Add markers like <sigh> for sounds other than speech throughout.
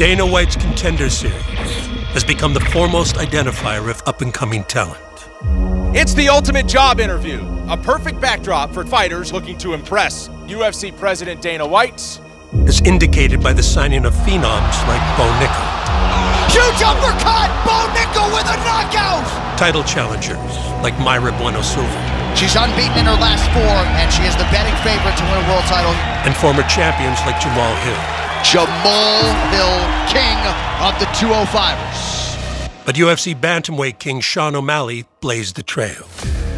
Dana White's Contender Series has become the foremost identifier of up and coming talent. It's the ultimate job interview, a perfect backdrop for fighters looking to impress. UFC President Dana White, as indicated by the signing of phenoms like Bo Nickal. Huge uppercut! Bo Nickal with a knockout! Title challengers like Mayra Bueno Silva. She's unbeaten in her last four, and she is the betting favorite to win a world title. And former champions like Jamahal Hill. Jamahal Hill, king of the 205ers. But UFC bantamweight king Sean O'Malley blazed the trail.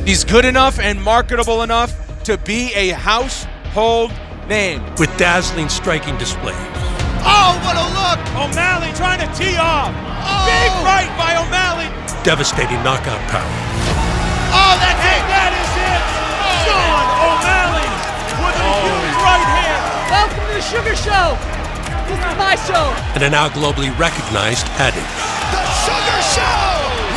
He's good enough and marketable enough to be a household name. With dazzling striking displays. Oh, what a look! O'Malley trying to tee off. Oh. Big right by O'Malley. Devastating knockout power. Oh, that's and it! that is it! Oh. Sean O'Malley with a oh. huge right hand. Welcome to the Sugar Show. This is my show. And a now globally recognized adage. The Sugar Show!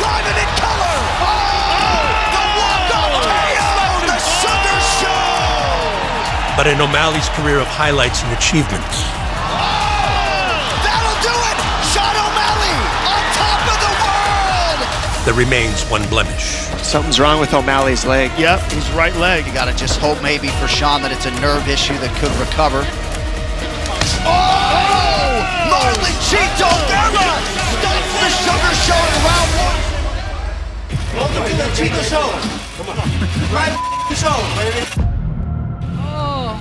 Live and in color! Oh! The walk-up KO! The Sugar Show! But in O'Malley's career of highlights and achievements, oh, That'll do it! Sean O'Malley on top of the world! there remains one blemish. Something's wrong with O'Malley's leg. Yep, his right leg. You gotta just hope maybe for Sean that it's a nerve issue that could recover. Oh! Marlon Chito Vera stops the Sugar Show in round one. Welcome to the Chito Show. Come on. Right show, baby. Oh.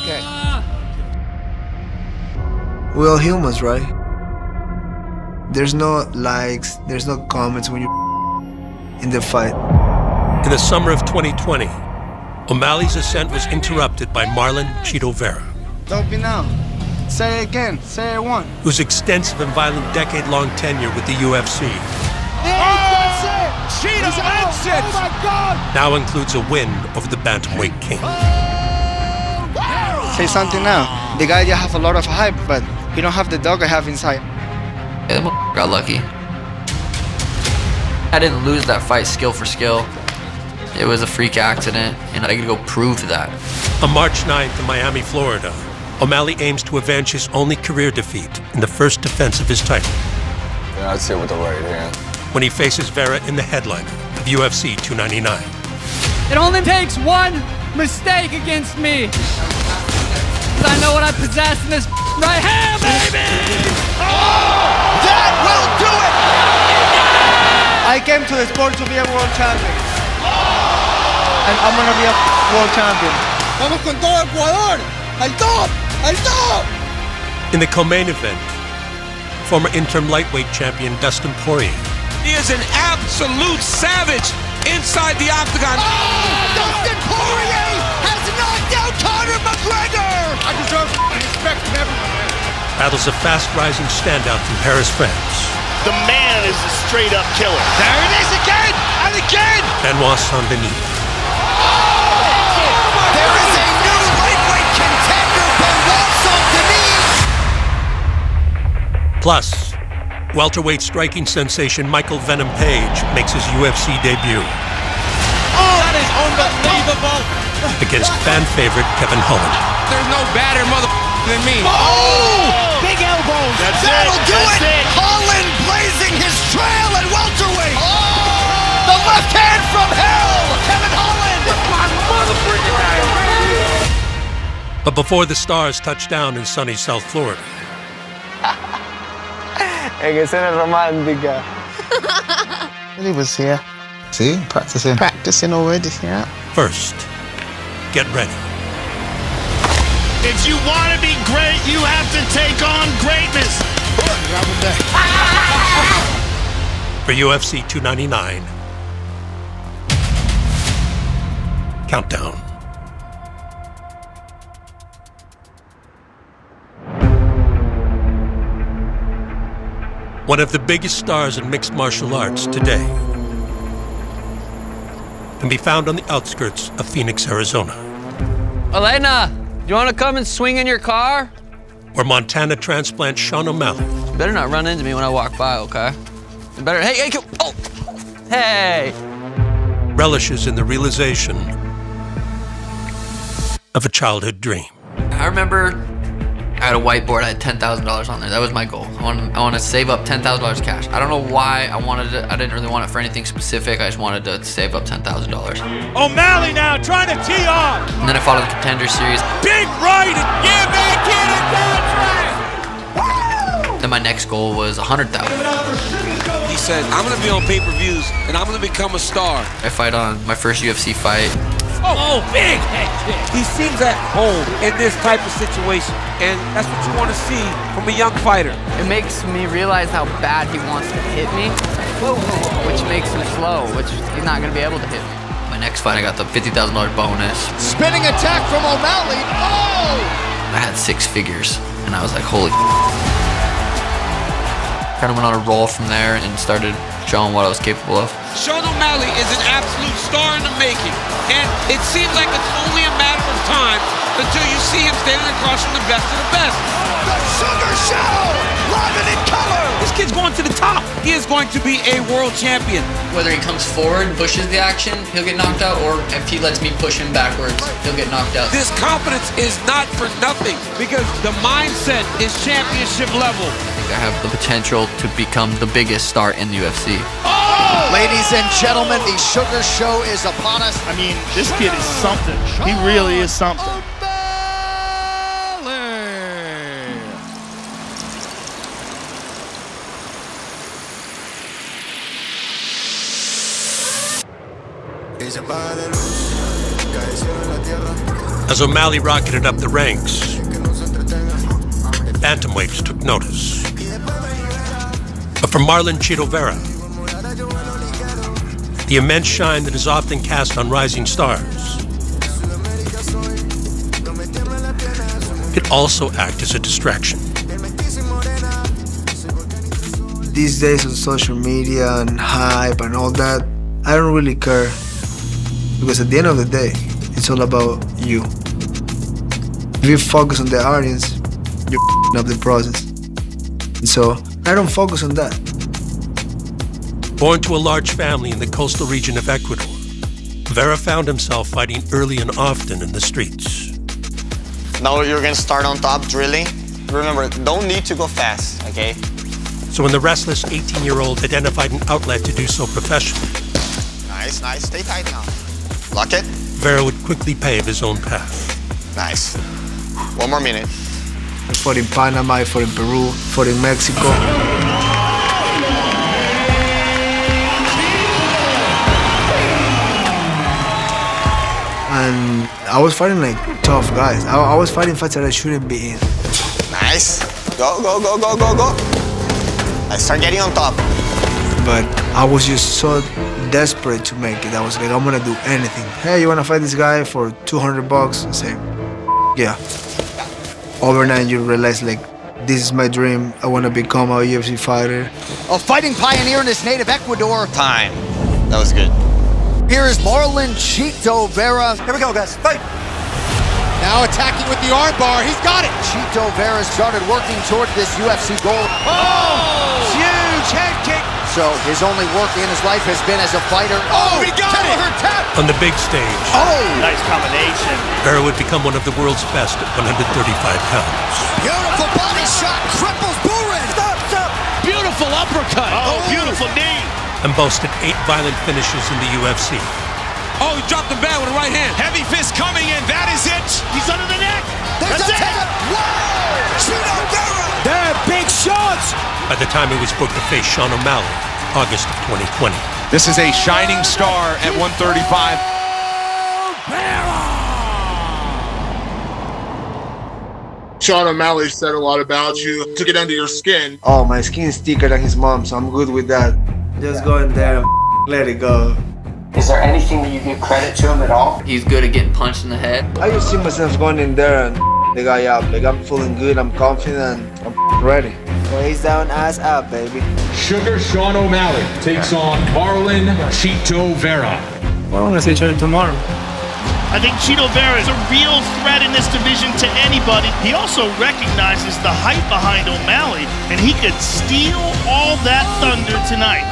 Okay. We're all humans, right? There's no likes, there's no comments when you're in the fight. In the summer of 2020, O'Malley's ascent was interrupted by Marlon Chito Vera, Don't be now. Say it again. Say it one. whose extensive and violent decade-long tenure with the UFC Cheetah ends it. Oh my God! now includes a win over the bantamweight king. Oh, Say something now. The guy just have a lot of hype, but he don't have the dog I have inside. Yeah, that got lucky. I didn't lose that fight skill for skill. It was a freak accident, and I could go prove that. On March 9th in Miami, Florida, O'Malley aims to avenge his only career defeat in the first defense of his title Yeah, I'd say with the right hand. when he faces Vera in the headliner of UFC 299. It only takes one mistake against me. 'Cause I know what I possess in this right hand, baby! Oh! That will do it! I came to the sport to be a world champion. And I'm gonna be a world champion. Vamos con todo Ecuador! ¡Al top! ¡Al top! In the co-main event, former interim lightweight champion Dustin Poirier He is an absolute savage inside the octagon. Oh, Dustin Poirier has knocked out Conor McGregor! I deserve respect from everyone. battles a fast-rising standout from Paris, France, The man is a straight up killer. There it is again and again. Benoit Saint-Denis. Plus, welterweight striking sensation Michael Venom Page makes his UFC debut oh, That is unbelievable. against fan favorite Kevin Holland. There's no badder mother than me. Oh! oh! Big elbows. That's That'll it. do That's it! it. Holland blazing his trail at welterweight! Oh! The left hand from hell! Kevin Holland! But before the stars touch down in sunny South Florida, En escena romántica. <laughs> He was here See? practicing. Practicing already, yeah. first, get ready If you want to be great, you have to take on greatness. for UFC 299 Countdown. One of the biggest stars in mixed martial arts today can be found on the outskirts of Phoenix, Arizona, Elena, do you want to come and swing in your car? where Montana transplant Sean O'Malley You better not run into me when I walk by, okay? You better. Hey, hey, oh, hey. relishes in the realization of a childhood dream. I remember I had a whiteboard. I had ten thousand dollars on there. That was my goal. I want, I want to save up ten thousand dollars cash. I don't know why I wanted it. I didn't really want it for anything specific. I just wanted to save up ten thousand dollars. O'Malley now trying to tee off. And then I followed the contender series. Big right. Yeah, back in a contract. Then my next goal was a hundred thousand. He said, "I'm gonna be on pay-per-views and I'm gonna become a star." I fight on my first UFC fight. Oh, big head kick. He seems at home in this type of situation, and that's what you want to see from a young fighter. It makes me realize how bad he wants to hit me, which makes him slow, which he's not going to be able to hit me. My next fight, I got the fifty thousand dollar bonus. Spinning attack from O'Malley. Oh! I had six figures, and I was like, holy. Kind of went on a roll from there and started showing what I was capable of. Sean O'Malley is an absolute star in the making, and it seems like it's only a matter of time until you see him standing across from the best of the best. The Sugar Show, live and in color. This kid's going to the top. He is going to be a world champion. Whether he comes forward, pushes the action, he'll get knocked out, or if he lets me push him backwards, he'll get knocked out. This confidence is not for nothing because the mindset is championship level. I think I have the potential to become the biggest star in the UFC. Oh! Ladies and gentlemen, the Sugar Show is upon us. I mean, this kid is something. He really is something. As O'Malley rocketed up the ranks, bantamweights took notice. But for Marlon Chito Vera, the immense shine that is often cast on rising stars could also act as a distraction. These days on social media and hype and all that, I don't really care. Because at the end of the day, it's all about you. If you focus on the audience, you're up the process. And so I don't focus on that. Born to a large family in the coastal region of Ecuador, Vera found himself fighting early and often in the streets. Now you're gonna start on top drilling. Remember, don't need to go fast, okay? So when the restless 18 year old identified an outlet to do so professionally, Nice, nice. Stay tight now. Lock it. Vera would quickly pave his own path. Nice. One more minute. For fought in Panama, for fought in Peru, for in Mexico. And I was fighting like tough guys. I, I was fighting fights that I shouldn't be in. Nice. Go, go, go, go, go, go. I start getting on top. But I was just so desperate to make it. I was like, I'm gonna do anything. Hey, you wanna fight this guy for 200 bucks? I say, yeah. Overnight, you realize like, this is my dream. I wanna become a UFC fighter. A fighting pioneer in his native Ecuador. Time. That was good. Here is Marlon Chito Vera. Here we go, guys. Fight. Now attacking with the armbar. He's got it. Chito Vera started working toward this UFC goal. Oh, huge head kick. So his only work in his life has been as a fighter. Oh, oh he got tap it. tap. On the big stage, Oh, Nice combination. Vera would become one of the world's best at 135 pounds. Beautiful body shot. Cripples Burin. Stop, stop. Beautiful uppercut. Oh, beautiful knee. and boasted eight violent finishes in the UFC. Oh, he dropped the bat with a the time he was booked to face Sean O'Malley, August of 2020. This is a shining star at 135. Sean O'Malley said a lot about you, took it under your skin. Oh, my skin's thicker than his mom, so I'm good with that. Just go in there and <laughs> let it go. Is there anything that you give credit to him at all? He's good at getting punched in the head. I just see myself going in there and <laughs> the guy up. Like I'm feeling good, I'm confident, I'm <laughs> ready. Face down, ass up, baby. Sugar Sean O'Malley takes on Marlon Chito Vera. Well, I'm gonna see each other tomorrow. I think Chito Vera is a real threat in this division to anybody. He also recognizes the hype behind O'Malley, and he could steal all that thunder tonight.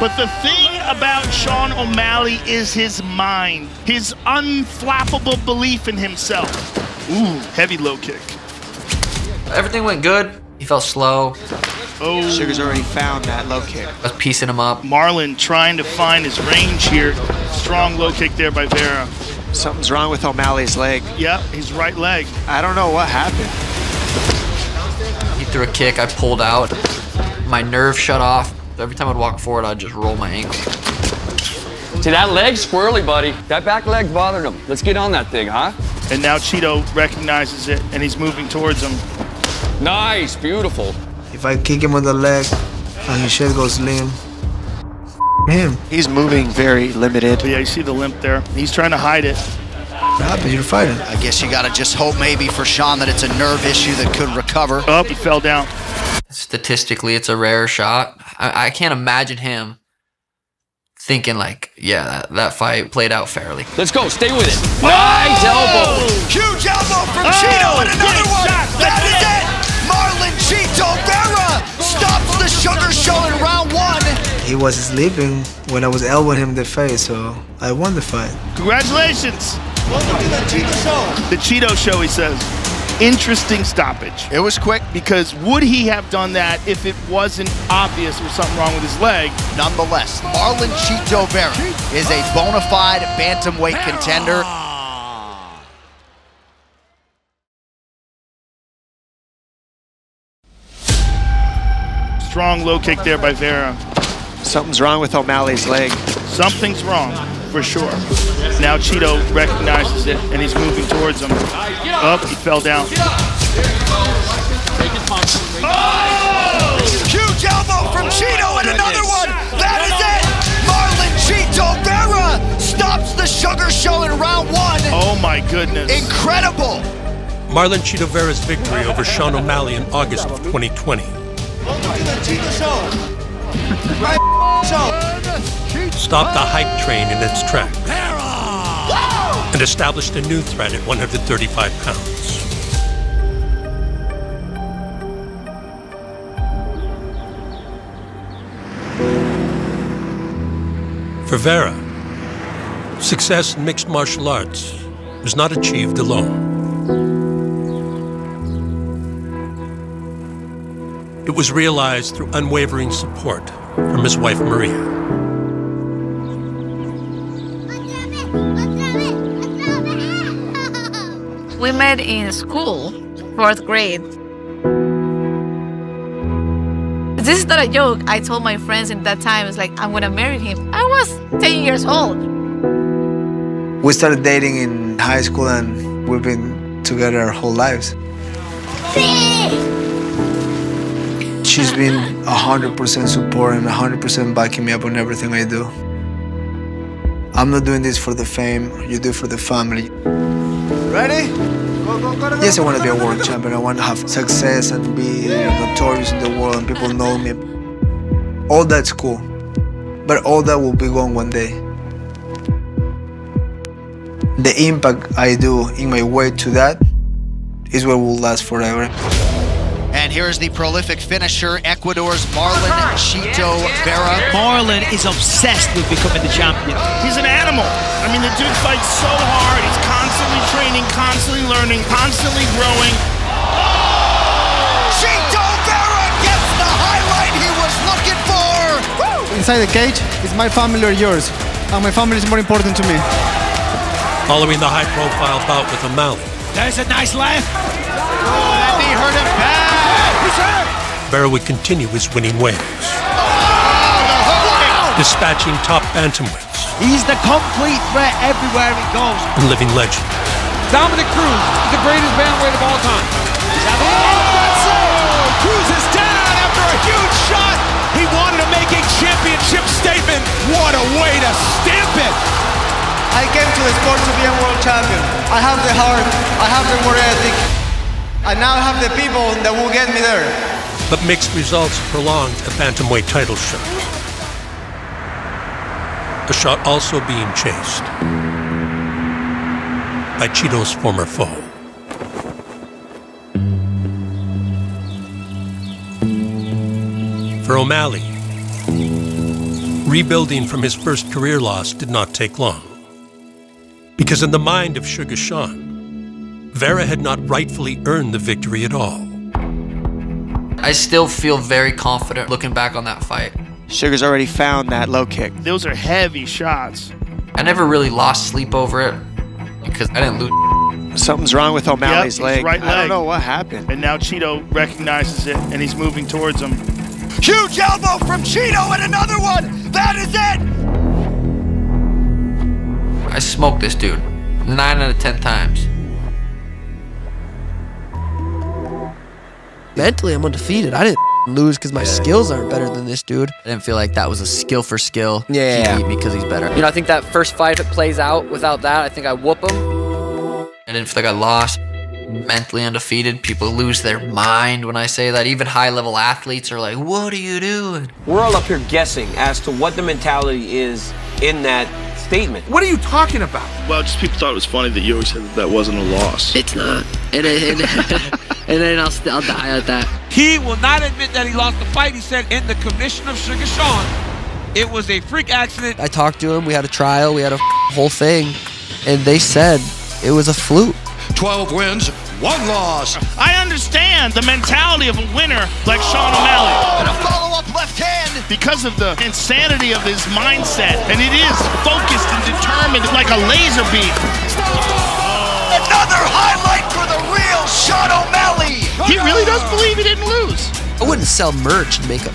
But the thing about Sean O'Malley is his mind, his unflappable belief in himself. Ooh, heavy low kick. Everything went good. He felt slow. Oh. Sugar's already found that low kick. I was piecing him up. Marlon trying to find his range here. Strong low kick there by Vera. Something's wrong with O'Malley's leg. Yep, his right leg. I don't know what happened. He threw a kick. I pulled out. My nerve shut off. Every time I'd walk forward, I'd just roll my ankle. See, that leg's squirrely, buddy. That back leg bothered him. Let's get on that thing, huh? And now Chito recognizes it and he's moving towards him. Nice, beautiful. If I kick him on the leg and his shit goes limp, him. He's moving very limited. Yeah, you see the limp there. He's trying to hide it. What happened? You're fighting. I guess you gotta just hope maybe for Sean that it's a nerve issue that could recover. Up, Oh, he fell down. Statistically, it's a rare shot. I, I can't imagine him thinking like, yeah, that, that fight played out fairly. Let's go. Stay with it. Nice elbow. Huge elbow from Oh, Chito and oh, another big one. shot. That is it. Marlon Chito Vera stops the Sugar Show in round one. He was sleeping when I was elbowing him in the face, so I won the fight. Congratulations. Welcome to the Chito Show. The Chito show, he says. Interesting stoppage. It was quick. Because would he have done that if it wasn't obvious there was something wrong with his leg? Nonetheless, Marlon Chito Vera is a bona fide bantamweight contender. Strong low kick there by Vera. Something's wrong with O'Malley's leg. Something's wrong, for sure. Now Chito recognizes it and he's moving towards him. Up, he fell down. Oh! Huge elbow from Chito and another one. That is it. Marlon Chito Vera stops the Sugar Show in round one. Oh my goodness. Incredible. Marlon Chito Vera's victory over Sean O'Malley in August of 2020 Welcome to the Show. Show. the hype train in its tracks and established a new threat at 135 pounds. For Vera, success in mixed martial arts was not achieved alone. Was realized through unwavering support from his wife Maria. We met in school, fourth grade. This is not a joke. I told my friends in that time, it's like, I'm gonna marry him. I was 10 years old. We started dating in high school and we've been together our whole lives. She's been 100% support and 100% backing me up on everything I do. I'm not doing this for the fame, you do it for the family. Ready? Yes, I want to be a world champion. I want to have success and be notorious in the world and people know me. All that's cool. But all that will be gone one day. The impact I do in my way to that is what will last forever. And here's the prolific finisher, Ecuador's Marlon uh-huh. Chito Vera. Marlon is obsessed with becoming the champion. He's an animal. I mean, the dude fights so hard. He's constantly training, constantly learning, constantly growing. Chito Vera gets the highlight he was looking for. Inside the cage, is my family or yours? And my family is more important to me. Following the high profile bout with O'Malley, There's a nice left. That knee hurt him bad. Vera would continue his winning ways, dispatching top bantamweights He's the complete threat everywhere he goes. and living legend. Dominick Cruz, the greatest bantamweight of all time. Oh, Cruz is down after a huge shot. He wanted to make a championship statement. What a way to stamp it. I came to the sport to be a world champion. I have the heart, I have the work ethic, and now have the people that will get me there. But mixed results prolonged a bantamweight title shot. A shot also being chased by Chito's former foe. For O'Malley, rebuilding from his first career loss did not take long. Because in the mind of Sugar Sean, Vera had not rightfully earned the victory at all. I still feel very confident looking back on that fight. Sugar's already found that low kick. Those are heavy shots. I never really lost sleep over it because I didn't lose. Something's wrong with O'Malley's Yep, his leg. right I don't know what happened. And now Chito recognizes it and he's moving towards him. Huge elbow from Chito and another one. That is it. I smoked this dude nine out of ten times. Mentally, I'm undefeated. I didn't lose because my skills aren't better than this dude. I didn't feel like that was a skill for skill. Yeah. He beat me because he's better. You know, I think that first fight, if it plays out without that, I think I whoop him. I didn't feel like I lost. Mentally undefeated. People lose their mind when I say that. Even high level athletes are like, what are you doing? We're all up here guessing as to what the mentality is in that statement. What are you talking about? Well, just people thought it was funny that you always said that that wasn't a loss. It's not. And, and, and then I'll, I'll die at that. He will not admit that he lost the fight. He said in the commission of Sugar Sean, it was a freak accident. I talked to him. We had a trial. We had a whole thing. And they said it was a fluke. 12 wins, one loss. I understand the mentality of a winner like Sean O'Malley. Oh, and a follow-up left hand. Because of the insanity of his mindset. And it is focused and determined like a laser beam. Another highlight for the real Sean O'Malley. He really does believe he didn't lose. I wouldn't sell merch and make a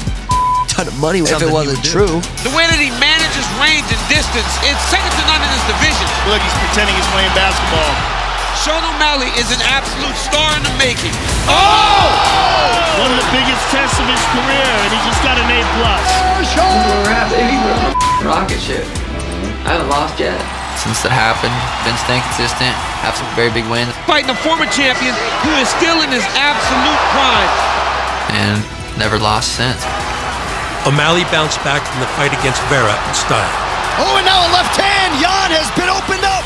ton of money if it wasn't true. The way that he manages range and distance, it's second to none in this division. Look, he's pretending he's playing basketball. Sean O'Malley is an absolute star in the making. Oh! oh! One of the biggest tests of his career, and he just got an A plus. Oh, rocket ship. I haven't lost yet. Since that happened, been staying consistent, have some very big wins, Fighting a former champion who is still in his absolute prime. and never lost since. O'Malley bounced back from the fight against Vera in style, Oh, and now a left hand. Yan has been opened up.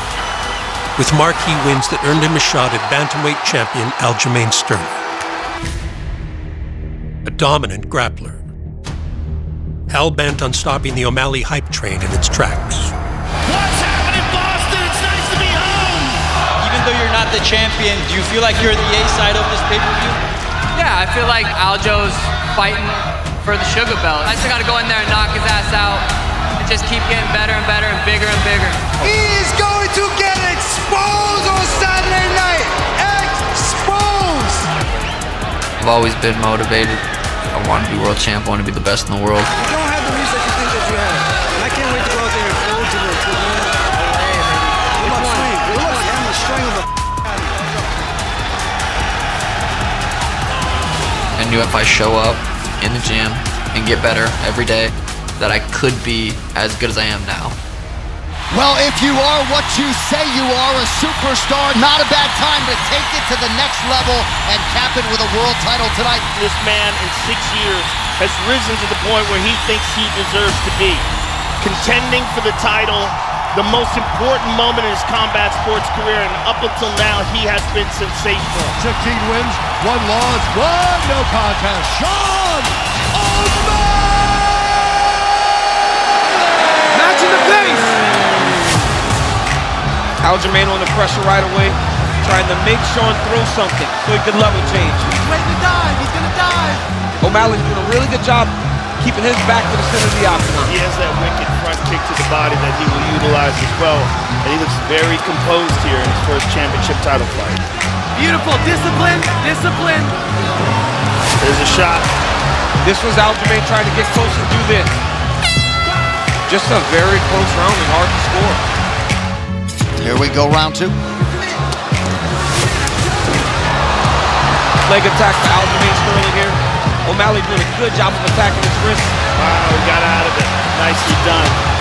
With marquee wins that earned him a shot at bantamweight champion Aljamain Sterling. A dominant grappler. Hell bent on stopping the O'Malley hype train in its tracks. What's happening, Boston? It's nice to be home. Even though you're not the champion, do you feel like you're the A side of this pay-per-view? Yeah, I feel like Aljo's fighting for the sugar belt. I just gotta go in there and knock his ass out and just keep getting better and better and bigger and bigger. He's going to get exposed on Saturday night. Exposed. I've always been motivated. I want to be world champ. I want to be the best in the world. You don't have the reach that you think that you have. And I can't wait to go out there and fold to the to the Good luck, swing. Good luck. I'm gonna strangle the I knew if I show up in the gym and get better every day, that I could be as good as I am now. Well, if you are what you say you are, a superstar, not a bad time to take it to the next level and cap it with a world title tonight. This man in six years has risen to the point where he thinks he deserves to be. Contending for the title, the most important moment in his combat sports career, and up until now, he has been sensational. 16 wins, one loss, one no contest. Sean Aljamain on the pressure right away, trying to make Sean throw something so he could level change. He's ready to dive. He's gonna dive. O'Malley's doing a really good job keeping his back to the center of the octagon. He has that wicked front kick to the body that he will utilize as well. And he looks very composed here in his first championship title fight. Beautiful, discipline, discipline. There's a shot. This was Aljamain trying to get close and do this. Just a very close round and hard to score. Here we go, round two. Leg attack for Aljamain Sterling here. O'Malley doing a good job of attacking his wrist. Wow, he got out of it. Nicely done.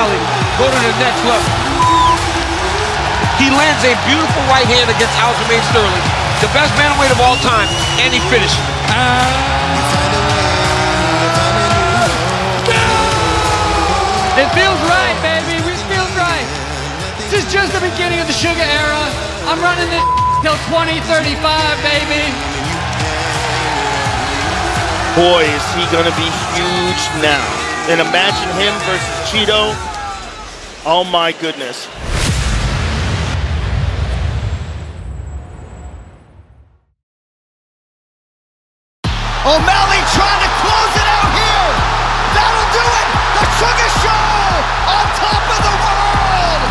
Saw go to the next level. He lands a beautiful right hand against Aljamain Sterling, the best bantamweight of all time, and he finishes it. It feels right, baby. It feels right. This is just the beginning of the Sugar era. I'm running this till 2035, baby. Boy, is he going to be huge now. And imagine him versus Chito. Oh my goodness. O'Malley trying to close it out here. That'll do it. The Sugar Show on top of the world.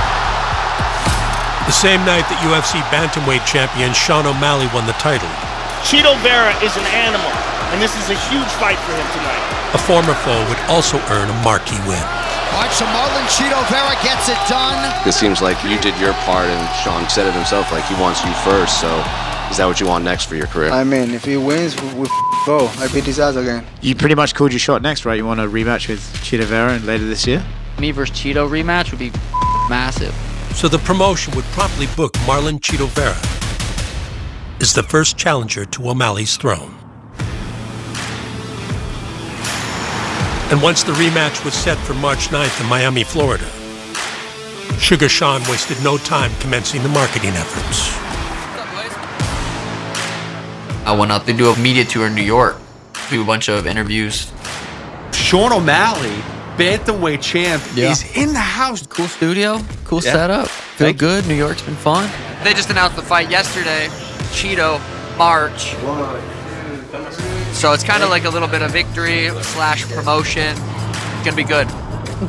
The same night that UFC bantamweight champion Sean O'Malley won the title, Chito Vera is an animal, and this is a huge fight for him tonight. a former foe would also earn a marquee win. All right, so Marlon Chito Vera gets it done. It seems like you did your part, and Sean said it himself, like he wants you first. So, is that what you want next for your career? I mean, if he wins, we, we go. I beat his ass again. You pretty much called your shot next, right? You want a rematch with Chito Vera later this year? Me versus Chito rematch would be <laughs> massive. So the promotion would promptly book Marlon Chito Vera as the first challenger to O'Malley's throne. And once the rematch was set for March 9th in Miami, Florida, Sugar Sean wasted no time commencing the marketing efforts. I went out to do a media tour in New York, do a bunch of interviews. Sean O'Malley, bantamweight champ, Yeah. is in the house. Cool studio, cool Yeah. setup. Feel Thank you. good. New York's been fun. They just announced the fight yesterday. Chito, March. So it's kind of like a little bit of victory slash promotion. It's gonna be good.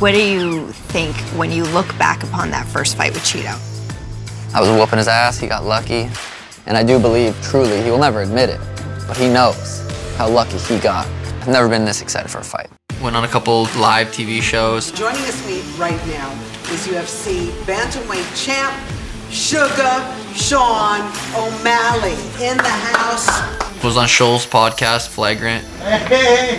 What do you think when you look back upon that first fight with Chito? I was whooping his ass. He got lucky, and I do believe truly he will never admit it, but he knows how lucky he got. I've never been this excited for a fight. Went on a couple live TV shows. Joining us me right now is UFC bantamweight champ Sugar Sean O'Malley in the house. Was on Schulz's podcast, Flagrant. Hey,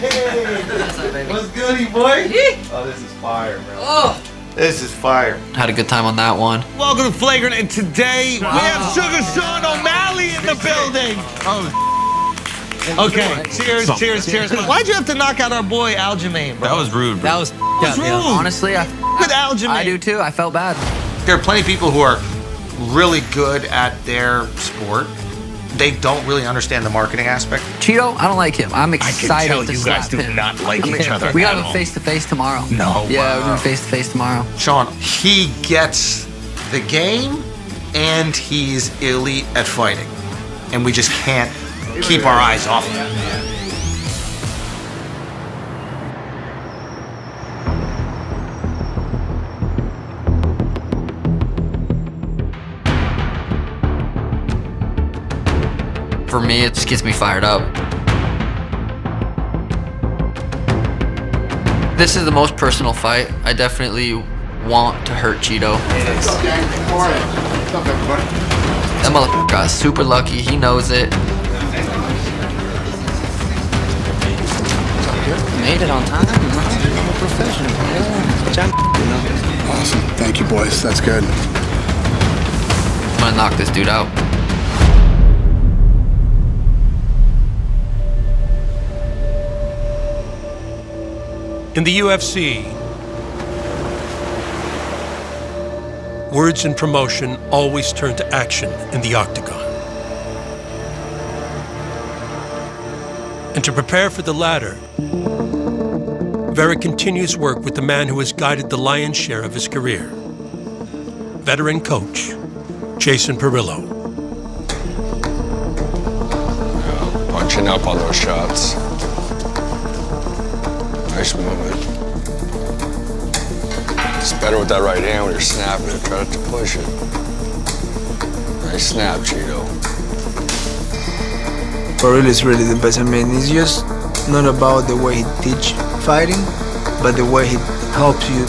what's goody, boy? Oh, this is fire, bro. Oh. This is fire. Had a good time on that one. Welcome to Flagrant, and today we have Sugar Sean O'Malley in the building. Oh. Okay, cheers, cheers, cheers. <laughs> Why'd you have to knock out our boy Aljamain, bro? That was rude, bro. That was, was rude. Honestly, I, With Aljamain. I do too. I felt bad. There are plenty of people who are really good at their sport. They don't really understand the marketing aspect. Chito, I don't like him. I'm excited I can tell to you slap guys do him. not like each <laughs> other We at got a face to face tomorrow. No. Yeah, we're Wow. doing face to face tomorrow. Sean, he gets the game and he's elite at fighting. And we just can't keep our eyes off of him. For me, it just gets me fired up. This is the most personal fight. I definitely want to hurt Chito. That motherfucker got super lucky. He knows it. Made it on time. I'm a professional. Awesome. Thank you, boys. That's good. I'm gonna knock this dude out. In the UFC, words and promotion always turn to action in the octagon. And to prepare for the latter, Vera continues work with the man who has guided the lion's share of his career veteran coach Jason Parillo. Punching up on those shots. It's better with that right hand when you're snapping it. Try not to push it. Nice snap, Chito. Parillo is really the best. I mean, it's just not about the way he teach fighting, but the way he helps you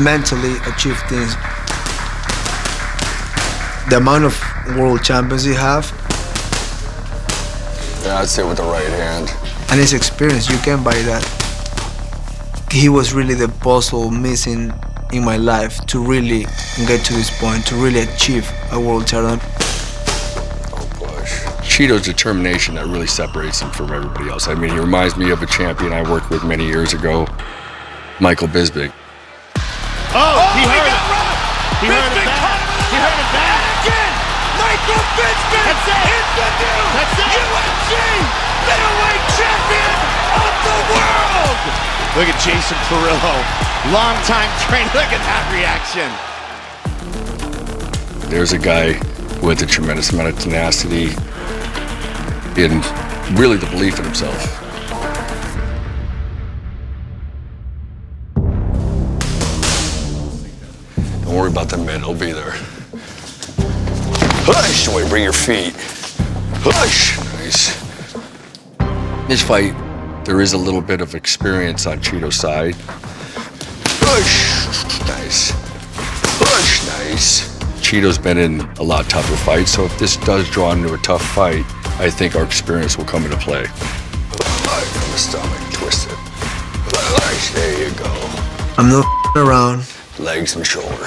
mentally achieve things. The amount of world champions he have Yeah, I'd say with the right hand. And his experience, you can buy that. He was really the puzzle missing in my life to really get to this point, to really achieve a world title. Oh gosh! Chito's determination that really separates him from everybody else. I mean, he reminds me of a champion I worked with many years ago, Michael Bisping. Oh, he heard it. He heard it Michael Bisping That's it. is the new That's it. UFC middleweight champion of the world. Look at Jason Parillo. Longtime trainer. Look at that reaction. There's a guy with a tremendous amount of tenacity and really the belief in himself. Don't worry about the men, he'll be there. Hush! Way bring your feet. Hush! Nice. This fight, there is a little bit of experience on Chito's side. Hush! Nice. Push, nice. Chito's been in a lot tougher fights, so if this does draw into a tough fight, I think our experience will come into play. Right from the stomach, twist it. Nice, there you go. I'm not around. Legs and shoulder.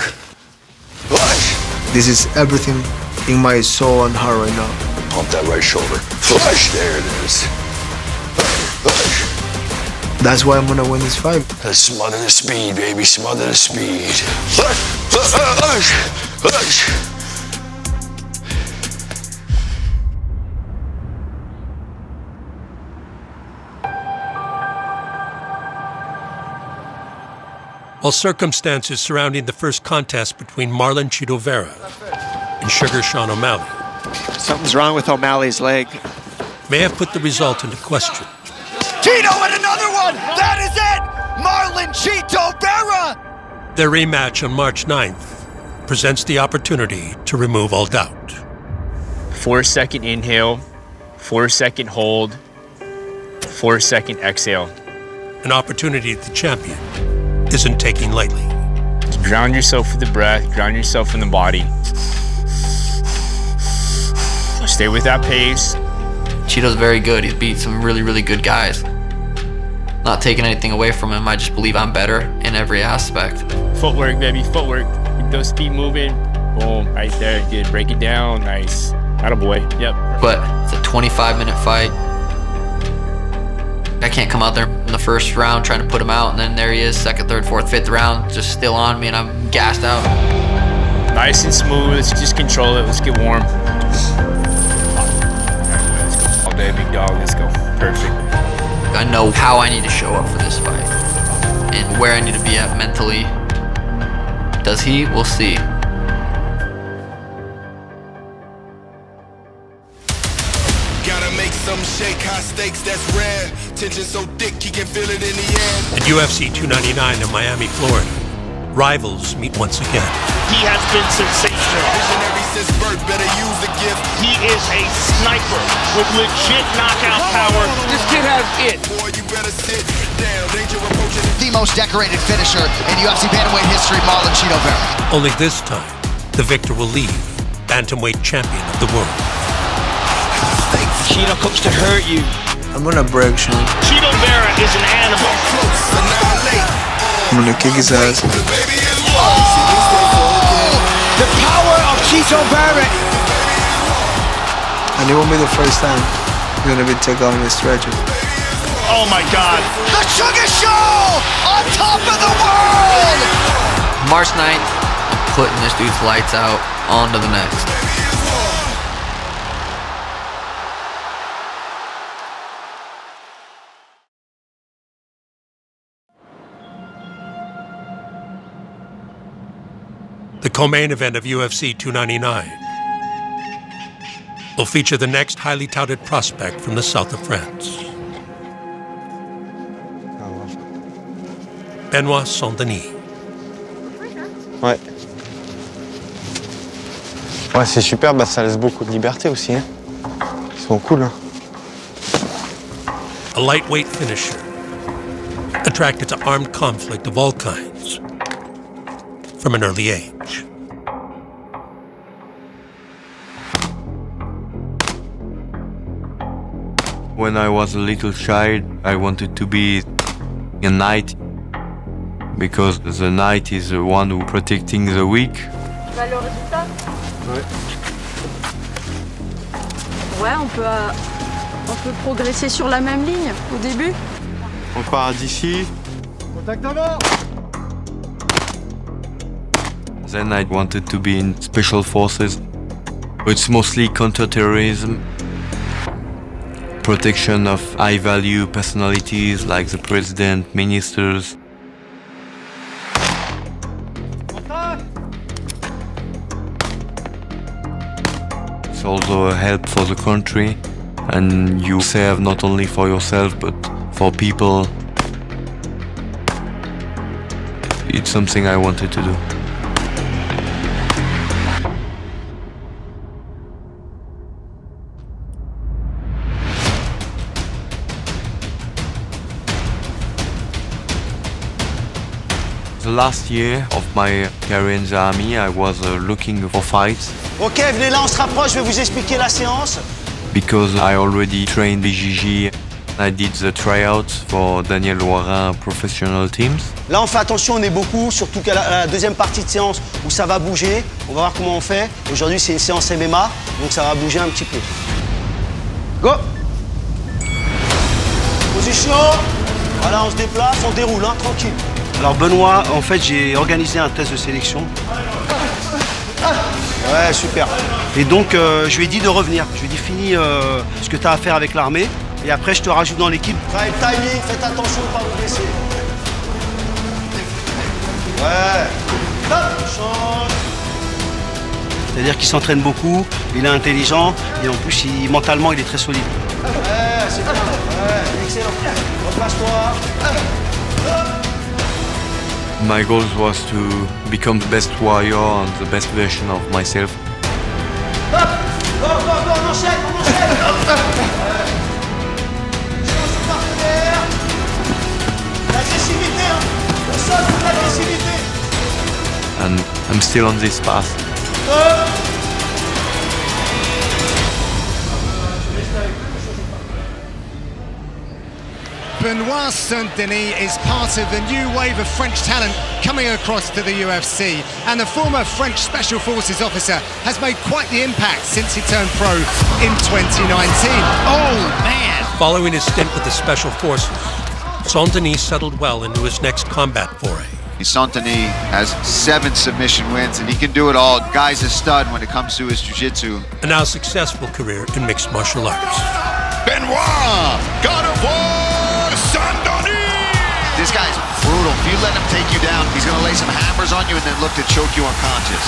Push. This is everything in my soul and heart right now. Pump that right shoulder. Push, there it is. Push. That's why I'm gonna win this fight. Let's smother the speed, baby. Smother the speed. Push. Push. Push. While circumstances surrounding the first contest between Marlon Chito Vera and Sugar Sean O'Malley Something's wrong with O'Malley's leg. may have put the result into question, Tito and another one. That is it. Marlon Chito Vera. their rematch on March 9th presents the opportunity to remove all doubt. Four second inhale, four second hold, four second exhale. An opportunity the champion isn't taking lightly. Ground yourself with the breath, ground yourself in the body. Stay with that pace. Chito's very good. He's beat some really, really good guys. Not taking anything away from him. I just believe I'm better in every aspect. Footwork, baby, footwork. Keep those feet moving. Boom, right there. Good. Break it down. Nice. Attaboy. Yep. But it's a 25 minute fight. I can't come out there in the first round trying to put him out, and then there he is, second, third, fourth, fifth round, just still on me, and I'm gassed out. Nice and smooth. Let's just control it. Let's get warm. All day, big dog. Let's go. Perfect. I know how I need to show up for this fight and where I need to be at mentally. Does he? We'll see. Gotta make some shake, high stakes, that's rare. Tension so thick, he can feel it in the air. At UFC 299 in Miami, Florida, rivals meet once again. He has been sensational. Visionary since birth, better use the gift. He is a sniper with legit knockout power. This kid has it. Boy, you better sit down. Danger approaching. The most decorated finisher in UFC bantamweight history, Marlon Chito Vera. Only this time, the victor will leave bantamweight champion of the world. Chito comes to hurt you. I'm gonna break Sean. Chito Vera is an animal. I'm gonna kick his ass. The power of Chito Vera. And it won't be the first time he's gonna be taken on the stretcher. Oh my God. The Sugar Show on top of the world. March 9th, I'm putting this dude's lights out on to the next. Co-main event of UFC 299 will feature the next highly touted prospect from the south of France. Benoit Saint-Denis. Ouais. Ouais, c'est super, bah, ça laisse beaucoup de liberté aussi. Hein. Ils sont cool. Hein. a lightweight finisher, attracted to armed conflict of all kinds from an early age. When I was a little child, I wanted to be a knight because the knight is the one who protecting the weak. le résultat Ouais. Ouais, on peut, euh, on peut progresser sur la même ligne au début. On part d'ici. Contact avant Then I wanted to be in special forces. It's mostly counterterrorism, protection of high value personalities like the president, ministers. It's also a help for the country and you serve not only for yourself but for people. It's something I wanted to do. Last year of my career in the army, I was uh, looking for fights Ok, venez là, on se rapproche, je vais vous expliquer la séance. because I already trained BJJ. I did the tryouts for Daniel Loirin professional teams. Là, on fait attention, on est beaucoup, surtout qu'à la, la deuxième partie de séance où ça va bouger. On va voir comment on fait. Aujourd'hui, c'est une séance MMA, donc ça va bouger un petit peu. Go Position Voilà, on se déplace, on déroule, hein, tranquille. Alors, Benoît, en fait, j'ai organisé un test de sélection. Ouais, super. Et donc, euh, je lui ai dit de revenir. Je lui ai dit, finis euh, ce que tu as à faire avec l'armée. Et après, je te rajoute dans l'équipe. Time, timing, faites attention de ne pas vous blesser. Ouais. Hop, change. C'est-à-dire qu'il s'entraîne beaucoup, il est intelligent et en plus, il- mentalement, il est très solide. Ouais, c'est bien. Ouais, excellent. Replace-toi. Hop. My goal was to become the best warrior and the best version of myself. And I'm still on this path. Benoit Saint-Denis is part of the new wave of French talent coming across to the UFC, and the former French Special Forces officer has made quite the impact since he turned pro in 2019. Oh, man! Following his stint with the Special Forces, Saint Denis settled well into his next combat foray. Saint-Denis has seven submission wins, and he can do it all. Guy's a stud when it comes to his jiu-jitsu. A now successful career in mixed martial arts. Benoit, God of War, Saint-Denis! This guy's brutal. If you let him take you down, he's going to lay some hammers on you and then look to choke you unconscious.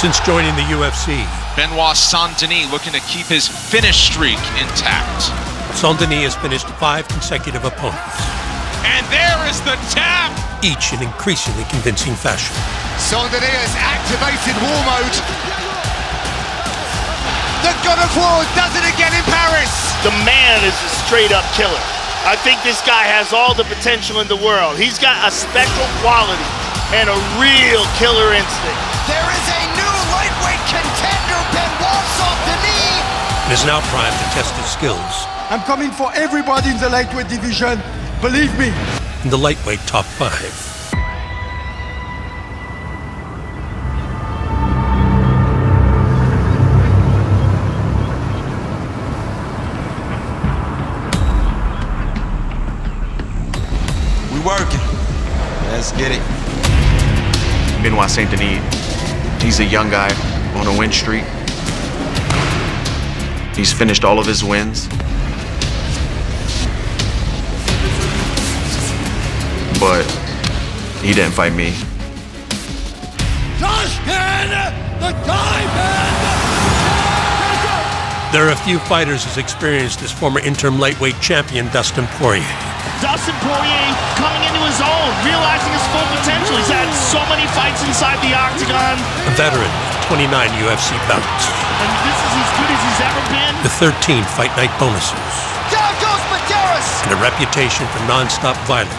Since joining the UFC, Benoit Saint-Denis looking to keep his finish streak intact. Saint Denis has finished five consecutive opponents, And there is the tap! each in increasingly convincing fashion. Saint-Denis has activated war mode. The God of War does it again in Paris. The man is a straight up killer. I think this guy has all the potential in the world. He's got a special quality and a real killer instinct. There is a new lightweight contender, Benoit Saint-Denis and is now primed to test his skills I'm coming for everybody in the lightweight division. Believe me. in the lightweight top five. Let's get it. Benoit Saint Denis, he's a young guy on a win streak. He's finished all of his wins. But he didn't fight me. the diamond! There are a few fighters as experienced as former interim lightweight champion Dustin Poirier. Dustin Poirier coming into his own, realizing his full potential. He's had so many fights inside the octagon. A veteran with 29 UFC bouts, And this is as good as he's ever been. The 13 fight night bonuses, Down goes Medeiros! and a reputation for non-stop violence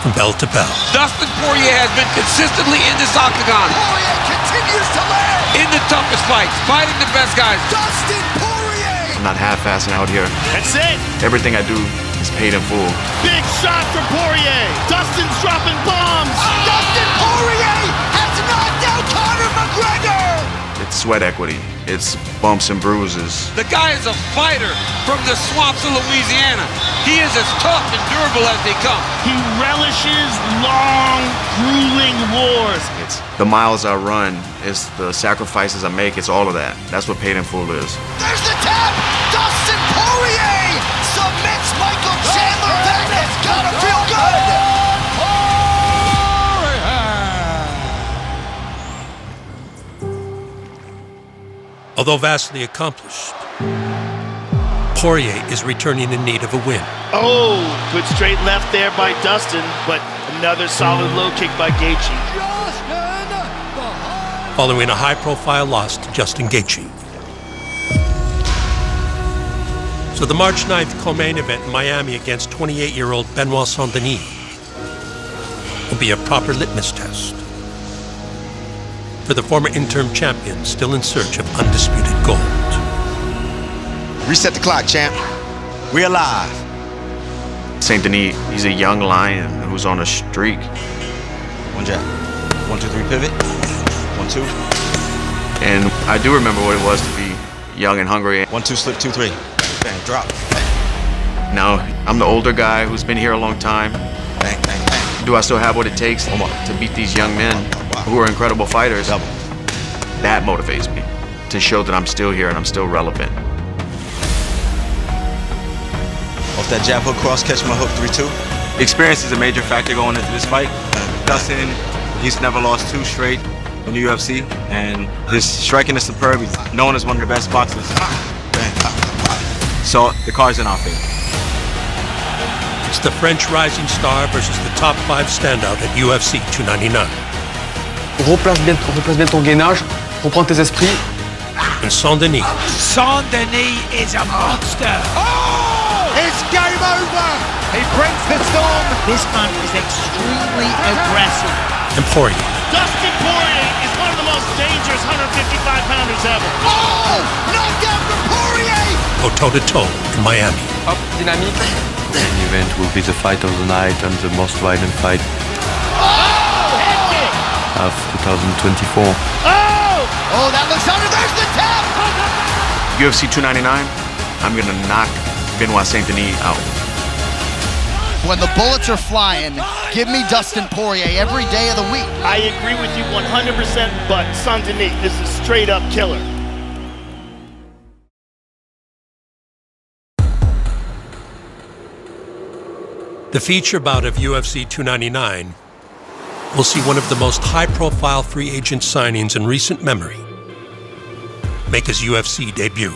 from bell to bell. Dustin Poirier has been consistently in this octagon. Poirier continues to land! In the toughest fights, fighting the best guys. Dustin Poirier! I'm not half-assing out here. That's it. Everything I do is paid in full. Big shot for Poirier. Dustin's dropping bombs. Oh! Dustin Poirier has knocked out Conor McGregor! It's sweat equity. It's bumps and bruises. The guy is a fighter from the swamps of Louisiana. He is as tough and durable as they come. He relishes long, grueling wars. It's the miles I run, it's the sacrifices I make, it's all of that. That's what paid in full is. There's the tap! Dustin Poirier Although vastly accomplished, Poirier is returning in need of a win. Oh, good straight left there by Dustin, but another solid low kick by Gaethje. following a high-profile loss to Justin Gaethje. So the March 9th co-main event in Miami against 28-year-old Benoit Saint-Denis will be a proper litmus test for the former interim champion still in search of undisputed gold. Reset the clock, champ. We're alive. Saint Denis, he's a young lion who's on a streak. One jab. One, two, three, pivot. One, two. And I do remember what it was to be young and hungry. One, two, slip, two, three. Bang, drop. Now, I'm the older guy who's been here a long time. Bang, bang, bang. Do I still have what it takes to beat these young men who are incredible fighters? Double. That motivates me to show that I'm still here and I'm still relevant. Off that jab hook cross, catch my hook, 3-2. Experience is a major factor going into this fight. Uh, Dustin, he's never lost two straight in the UFC, and his striking is superb. He's known as one of the best boxers. So the card's in our favor. It's the French rising star versus the top five standout at UFC 299. Replace bien, replace bien ton gainage, reprends tes esprits. And Saint-Denis Saint-Denis is a monster. It's game over! He brings the storm! This man is extremely aggressive. and Poirier Dustin Poirier is one of the most dangerous 155 pounders ever. Oh! Knockdown for Poirier! go toe-to-toe in Miami. Hop, dynamique. The main event will be the fight of the night and the most violent fight of 2024. Oh! Oh, that looks under. There's the tap! UFC 299, I'm gonna knock Benoit Saint Denis out. When the bullets are flying, give me Dustin Poirier every day of the week. I agree with you 100%, but Saint Denis this is a straight up killer. The feature bout of UFC 299 will see one of the most high-profile free agent signings in recent memory make his UFC debut.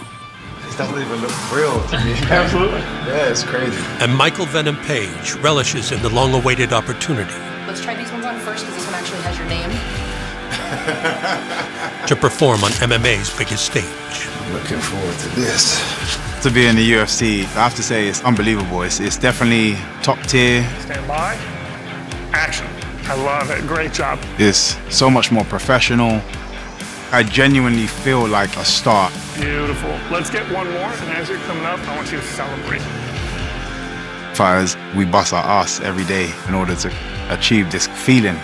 It doesn't even look real to me. <laughs> Absolutely. Yeah, it's crazy. And Michael Venom Page relishes in the long-awaited opportunity Let's try these ones on first because this one actually has your name. <laughs> to perform on MMA's biggest stage. I'm Looking forward to this. To be in the UFC, I have to say it's unbelievable. It's, it's definitely top tier. Stand by. Action. I love it. Great job. It's so much more professional. I genuinely feel like a star. Beautiful. Let's get one more. And as you're coming up, I want you to celebrate. Fighters, we bust our ass every day in order to achieve this feeling.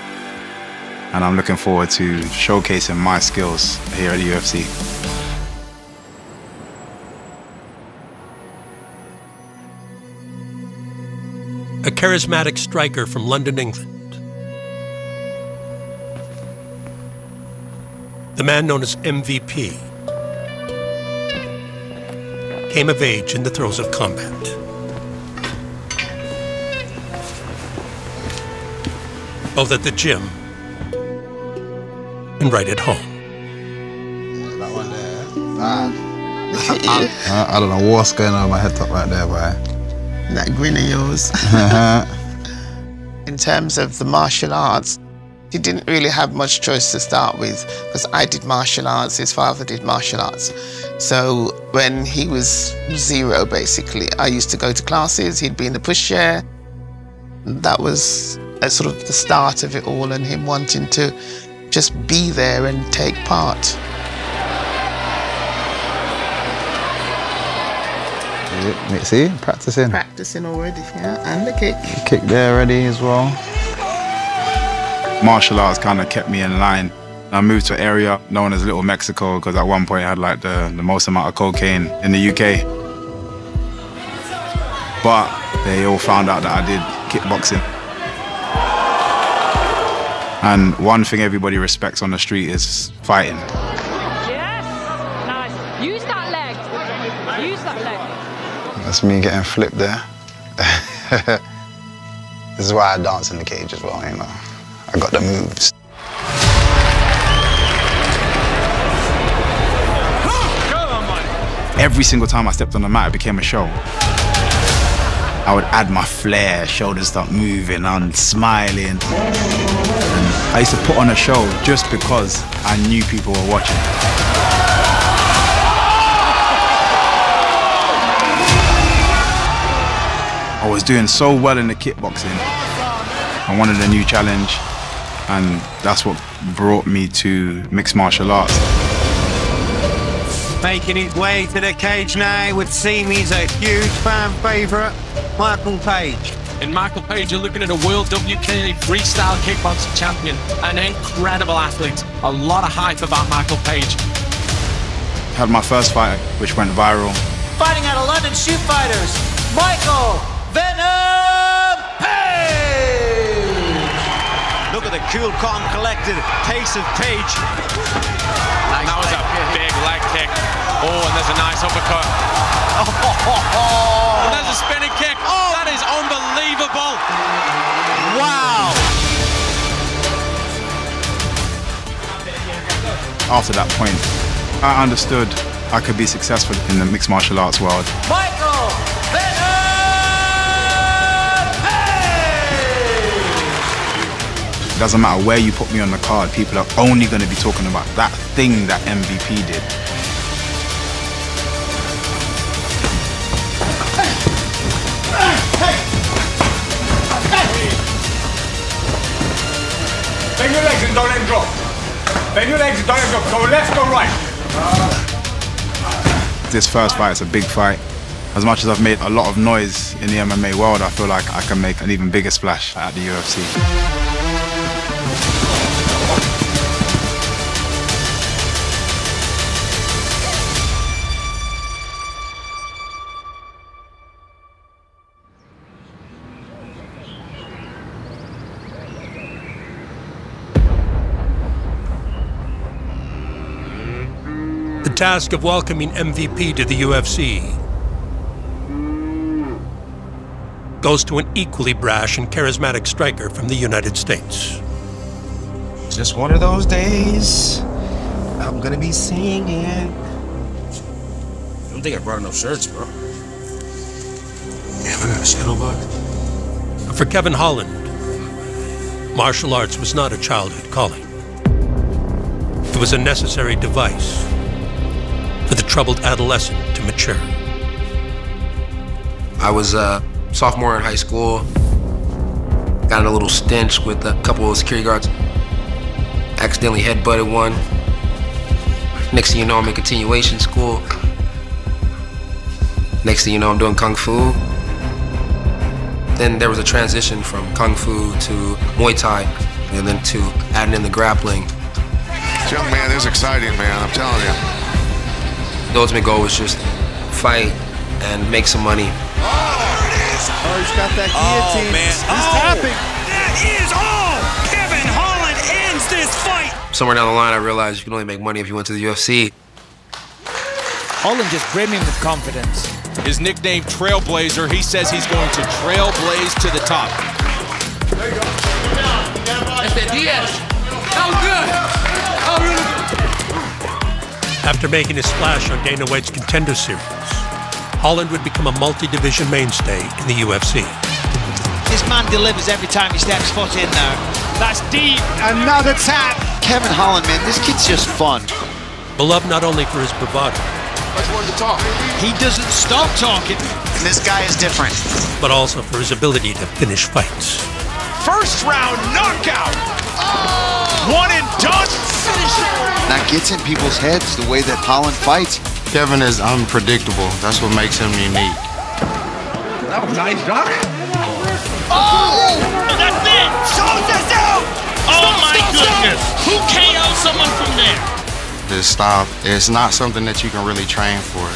And I'm looking forward to showcasing my skills here at the UFC. A charismatic striker from London, England. The man known as MVP came of age in the throes of combat. Both at the gym and right at home. That one there. I, I don't know what's going on in my head top right there, boy. That grin of yours. <laughs> In terms of the martial arts, he didn't really have much choice to start with because I did martial arts, his father did martial arts. So when he was zero, basically, I used to go to classes, he'd be in the pushchair. That was a sort of the start of it all and him wanting to just be there and take part. See, practicing. Practicing already, yeah, and the kick. Kick there ready as well. Martial arts kind of kept me in line I moved to an area known as Little Mexico because at one point I had like the, the most amount of cocaine in the UK. But they all found out that I did kickboxing. And one thing everybody respects on the street is fighting. Yes. Nice. Use that leg. Use that leg. That's me getting flipped there. <laughs> this is why I dance in the cage as well, you know. I got the moves. Every single time I stepped on the mat, it became a show. I would add my flair, shoulders start moving, I'm smiling. I used to put on a show just because I knew people were watching. I was doing so well in the kickboxing. I wanted a new challenge, and that's what brought me to mixed martial arts. Making his way to the cage now would seem he's a huge fan favourite, Michael Page. And Michael Page, you're looking at a World WK freestyle kickboxing champion, an incredible athlete. A lot of hype about Michael Page. Had my first fight, which went viral. Fighting out of London Shoot Fighters, Michael Venom Look at the cool, calm, collected pace of Page. Nice that was a big leg kick. Oh, and there's a nice uppercut. Oh, and there's a spinning kick. Oh, that is unbelievable. Wow. After that point, I understood I could be successful in the mixed martial arts world. Michael doesn't matter where you put me on the card, people are only going to be talking about that thing that MVP did. Bend your legs and don't let them drop. Bend your legs and don't let them drop. Go left, go right. This first fight is a big fight. As much as I've made a lot of noise in the MMA world, I feel like I can make an even bigger splash at the UFC. Task of welcoming MVP to the UFC goes to an equally brash and charismatic striker from the United States. Just one of those days. I'm gonna be singing. I don't think I brought enough shirts, bro. Damn, I got a shadow box. For Kevin Holland, martial arts was not a childhood calling. It was a necessary device for the troubled adolescent to mature. I was a sophomore in high school. Got in a little stench with a couple of security guards. Accidentally headbutted one. Next thing you know, I'm in continuation school. Next thing you know, I'm doing kung fu. Then there was a transition from kung fu to Muay Thai, and then to adding in the grappling. Young man, this is exciting, man. I'm telling you. The ultimate goal was just fight and make some money. Oh, it is! Oh, he's got that oh, guillotine. Oh, man. He's Oh. tapping. That is all! Kevin Holland ends this fight! Somewhere down the line, I realized you can only make money if you went to the UFC. Holland just brimming with confidence. His nickname Trailblazer, he says he's going to trailblaze to the top. Este Diaz! That was good! Oh, really good! After making a splash on Dana White's Contender Series, Holland would become a multi-division mainstay in the UFC. This man delivers every time he steps foot in there. That's deep. Another tap. Kevin Holland, man, this kid's just fun. Beloved not only for his bravado, Let's want to talk. He doesn't stop talking. And this guy is different. but also for his ability to finish fights. First round knockout! Oh! One and done! That gets in people's heads the way that Holland fights. Kevin is unpredictable. That's what makes him unique. That was nice, Doc. Oh! And that's it! Shows us out! Oh my goodness! Who KOs someone from there. This style is not something that you can really train for.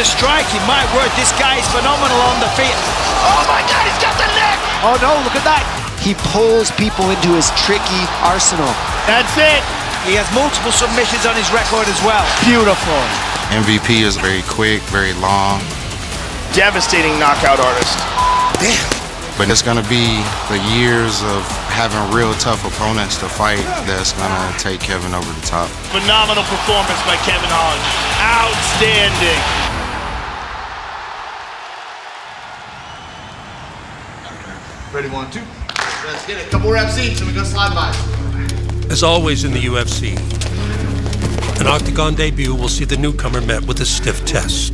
The striking, my word, this guy is phenomenal on the field. Oh my God, he's got the neck! Oh no, look at that. He pulls people into his tricky arsenal. That's it. He has multiple submissions on his record as well. Beautiful. MVP is very quick, very long. Devastating knockout artist. Damn. But it's gonna be the years of having real tough opponents to fight that's gonna take Kevin over the top. Phenomenal performance by Kevin Holland. Outstanding. Ready, one, two. Let's get it. Couple reps each, and we're gonna slide by. As always in the UFC, an octagon debut will see the newcomer met with a stiff test.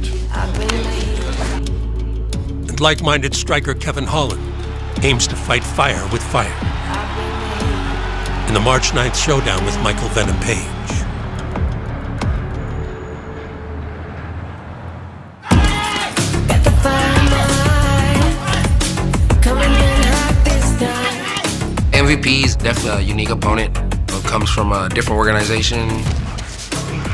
And like minded striker Kevin Holland aims to fight fire with fire in the March 9th showdown with Michael Venom Page. MVP is definitely a unique opponent. Comes from a different organization.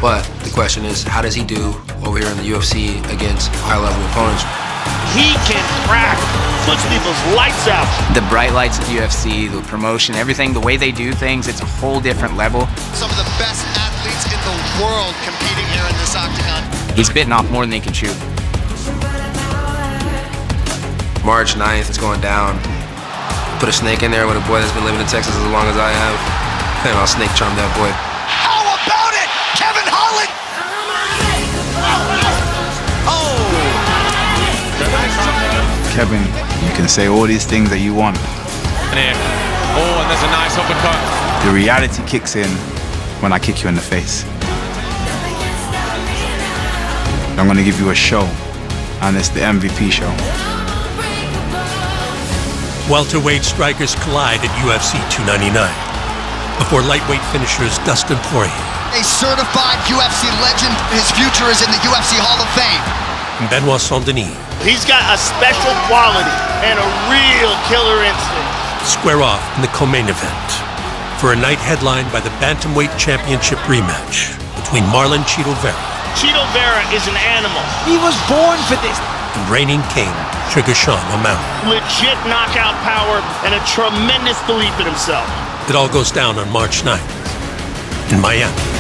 But the question is, how does he do over here in the UFC against high-level opponents? He can crack. Puts people's lights out. The bright lights of the UFC, the promotion, everything, the way they do things, it's a whole different level. Some of the best athletes in the world competing here in this octagon. He's bitten off more than he can chew. March 9th, it's going down. Put a snake in there with a boy that's been living in Texas as long as I have, and I'll snake charm that boy. How about it? Kevin Holland! Oh. Kevin, you can say all these things that you want. And here. Oh, and there's a nice uppercut. The reality kicks in when I kick you in the face. I'm gonna give you a show, and it's the MVP show. Welterweight strikers collide at UFC 299 before lightweight finishers Dustin Poirier A certified UFC legend. His future is in the UFC Hall of Fame. and Benoit Saint-Denis He's got a special quality and a real killer instinct. square off in the co-main event for a night headlined by the Bantamweight Championship rematch between Marlon Chito Vera Chito Vera is an animal. He was born for this. and reigning king Sugar Sean O'Malley. Legit knockout power and a tremendous belief in himself. It all goes down on March 9th in Miami.